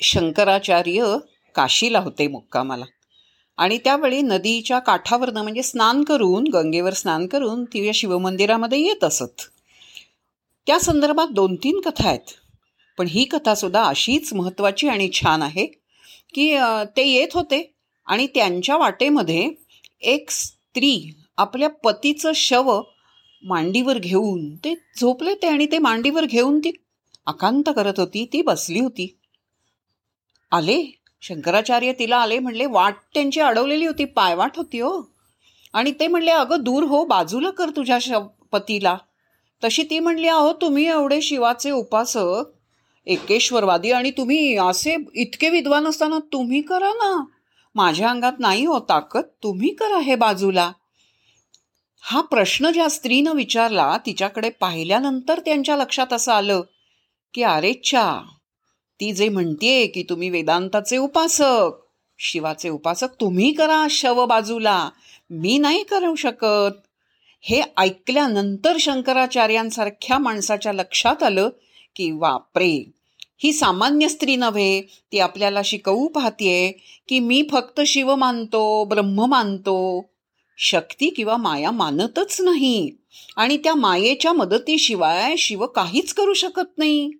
शंकराचार्य काशीला होते मुक्कामाला. आणि त्यावेळी नदीच्या काठावरनं म्हणजे स्नान करून गंगेवर स्नान करून ती या शिवमंदिरामध्ये येत असत. त्या संदर्भात दोन तीन कथा आहेत. पण ही कथासुद्धा अशीच महत्त्वाची आणि छान आहे की ते येत होते आणि त्यांच्या वाटेमध्ये एक स्त्री आपल्या पतीचं शव मांडीवर घेऊन ते झोपले ते आणि ते मांडीवर घेऊन ती आकांत करत होती ती बसली होती. आले? शंकराचार्य तिला आले म्हणले वाट त्यांची अडवलेली होती पायवाट होती हो. आणि ते म्हणले अगं दूर हो बाजूला कर तुझ्या श पतीला. तशी ती म्हणली अहो तुम्ही एवढे शिवाचे उपासक एकेश्वरवादी आणि तुम्ही असे इतके विद्वान असताना तुम्ही करा ना. माझ्या अंगात नाही हो ताकद तुम्ही करा हे बाजूला. हा प्रश्न ज्या स्त्रीनं विचारला तिच्याकडे पाहिल्यानंतर त्यांच्या लक्षात असं आलं की अरेच्छा ती जे म्हणतेय की तुम्ही वेदांताचे उपासक शिवाचे उपासक तुम्ही करा शव बाजूला. मी नाही करू शकत. हे ऐकल्यानंतर शंकराचार्यांसारख्या माणसाच्या लक्षात आलं की वापरे ही सामान्य स्त्री नव्हे ती आपल्याला शिकवू पाहतीये की मी फक्त शिव मानतो ब्रह्म मानतो. शक्ती किंवा माया मानतच नाही आणि त्या मायेच्या मदतीशिवाय शिव काहीच करू शकत नाही.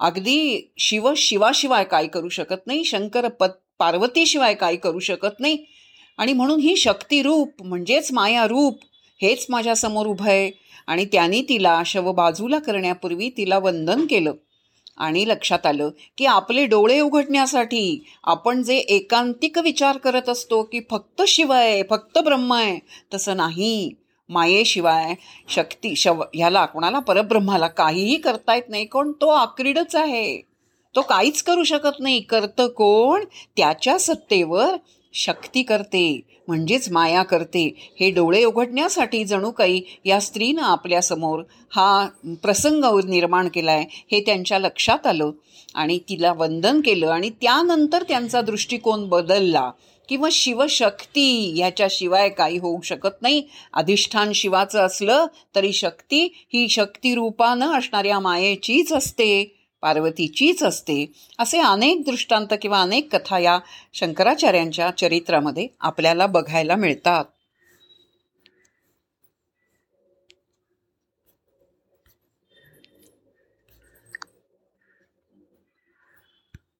अगदी शिव शिवाशिवाय काय करू शकत नाही शंकर पत पार्वतीशिवाय काय करू शकत नाही. आणि म्हणून ही शक्तिरूप म्हणजेच माया रूप हेच माझ्यासमोर उभं आहे. आणि त्यांनी तिला शव बाजूला करण्यापूर्वी तिला वंदन केलं. आणि लक्षात आलं की आपले डोळे उघडण्यासाठी आपण जे एकांतिक विचार करत असतो की फक्त शिव आहे फक्त ब्रह्म आहे तसं नाही. मायेशिवाय शक्ती शव ह्याला कोणाला? परब्रह्माला. काहीही करता येत नाही कोण. तो आक्रीडच आहे. तो काहीच करू शकत नाही. करतं कोण? त्याच्या सत्तेवर शक्ती करते. म्हणजेच माया करते. हे डोळे उघडण्यासाठी जणू काही या स्त्रीनं आपल्यासमोर हा प्रसंग निर्माण केला आहे हे त्यांच्या लक्षात आलं आणि तिला वंदन केलं आणि त्यानंतर त्यांचा दृष्टिकोन बदलला. किंवा शिवशक्ती ह्याच्याशिवाय काही होऊ शकत नाही. अधिष्ठान शिवाचं असलं तरी शक्ती ही शक्तिरूपानं असणाऱ्या मायेचीच असते पार्वतीचीच असते. असे अनेक दृष्टांत किंवा अनेक कथा या शंकराचार्यांच्या चरित्रामध्ये आपल्याला बघायला मिळतात.